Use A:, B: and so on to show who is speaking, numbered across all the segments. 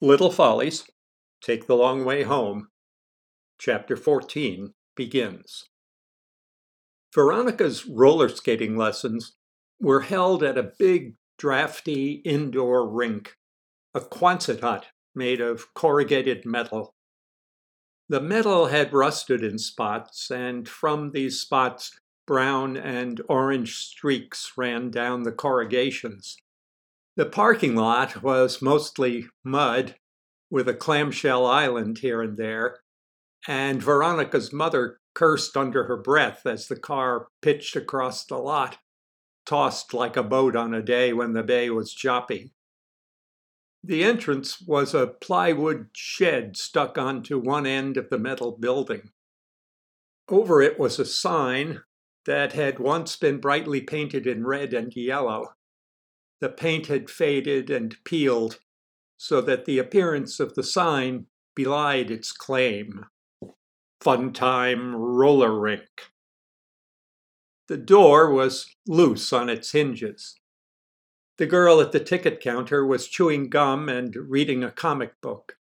A: Little Follies, Take the Long Way Home, Chapter 14 begins. Veronica's roller skating lessons were held at a big, drafty indoor rink, a Quonset hut made of corrugated metal. The metal had rusted in spots, and from these spots, brown and orange streaks ran down the corrugations. The parking lot was mostly mud, with a clamshell island here and there, and Veronica's mother cursed under her breath as the car pitched across the lot, tossed like a boat on a day when the bay was choppy. The entrance was a plywood shed stuck onto one end of the metal building. Over it was a sign that had once been brightly painted in red and yellow. The paint had faded and peeled so that the appearance of the sign belied its claim. Funtime Roller Rink. The door was loose on its hinges. The girl at the ticket counter was chewing gum and reading a comic book.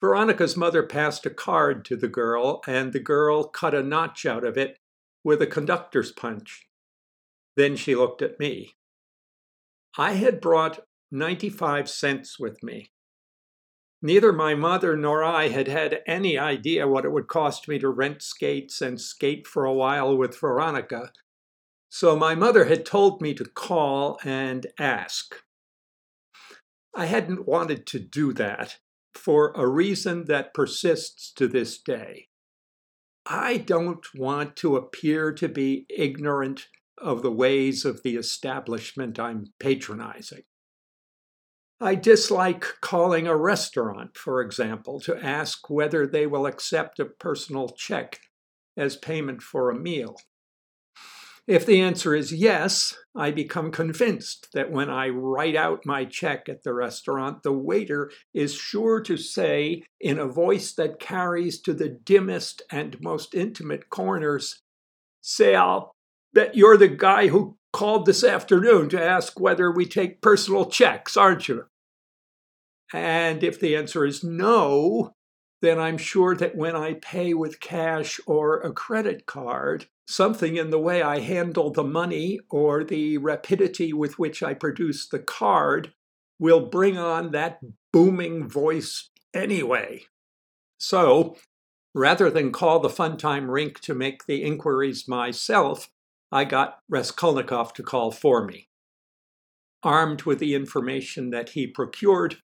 A: Veronica's mother passed a card to the girl, and the girl cut a notch out of it with a conductor's punch. Then she looked at me. I had brought 95 cents with me. Neither my mother nor I had had any idea what it would cost me to rent skates and skate for a while with Veronica, so my mother had told me to call and ask. I hadn't wanted to do that for a reason that persists to this day. I don't want to appear to be ignorant of the ways of the establishment I'm patronizing. I dislike calling a restaurant, for example, to ask whether they will accept a personal check as payment for a meal. If the answer is yes, I become convinced that when I write out my check at the restaurant, the waiter is sure to say, in a voice that carries to the dimmest and most intimate corners, Say, Bet you're the guy who called this afternoon to ask whether we take personal checks, aren't you? And if the answer is no, then I'm sure that when I pay with cash or a credit card, something in the way I handle the money or the rapidity with which I produce the card will bring on that booming voice anyway. So, rather than call the Funtime Rink to make the inquiries myself, I got Raskolnikov to call for me. Armed with the information that he procured,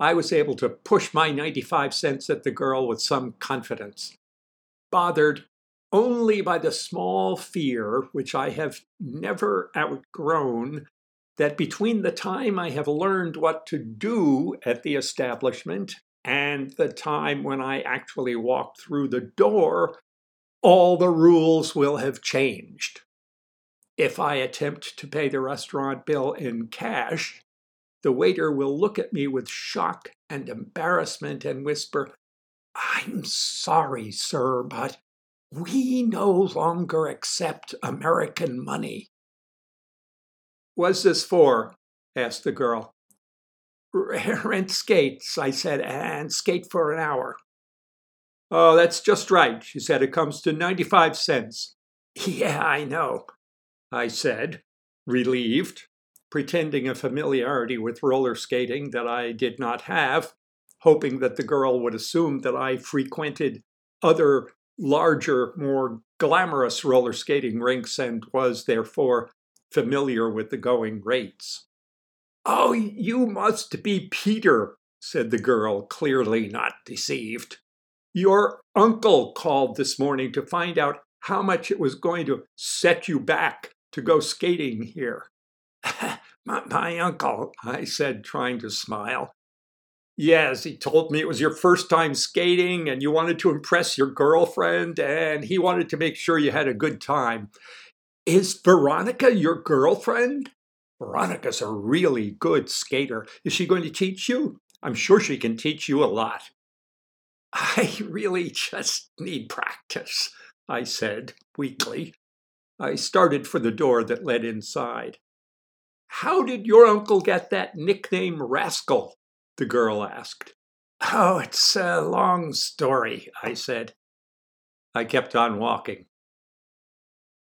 A: I was able to push my 95 cents at the girl with some confidence. Bothered only by the small fear, which I have never outgrown, that between the time I have learned what to do at the establishment and the time when I actually walk through the door, all the rules will have changed. If I attempt to pay the restaurant bill in cash, the waiter will look at me with shock and embarrassment and whisper, I'm sorry, sir, but we no longer accept American money. What's this for? asked the girl. Rent skates, I said, and skate for an hour. Oh, that's just right, she said. It comes to 95 cents. Yeah, I know. I said, relieved, pretending a familiarity with roller skating that I did not have, hoping that the girl would assume that I frequented other larger, more glamorous roller skating rinks and was therefore familiar with the going rates. Oh, you must be Peter, said the girl, clearly not deceived. Your uncle called this morning to find out how much it was going to set you back to go skating here. my, my uncle, I said, trying to smile. Yes, he told me it was your first time skating and you wanted to impress your girlfriend and he wanted to make sure you had a good time. Is Veronica your girlfriend? Veronica's a really good skater. Is she going to teach you? I'm sure she can teach you a lot. I really just need practice, I said weakly. I started for the door that led inside. How did your uncle get that nickname Rascal? the girl asked. Oh, it's a long story, I said. I kept on walking.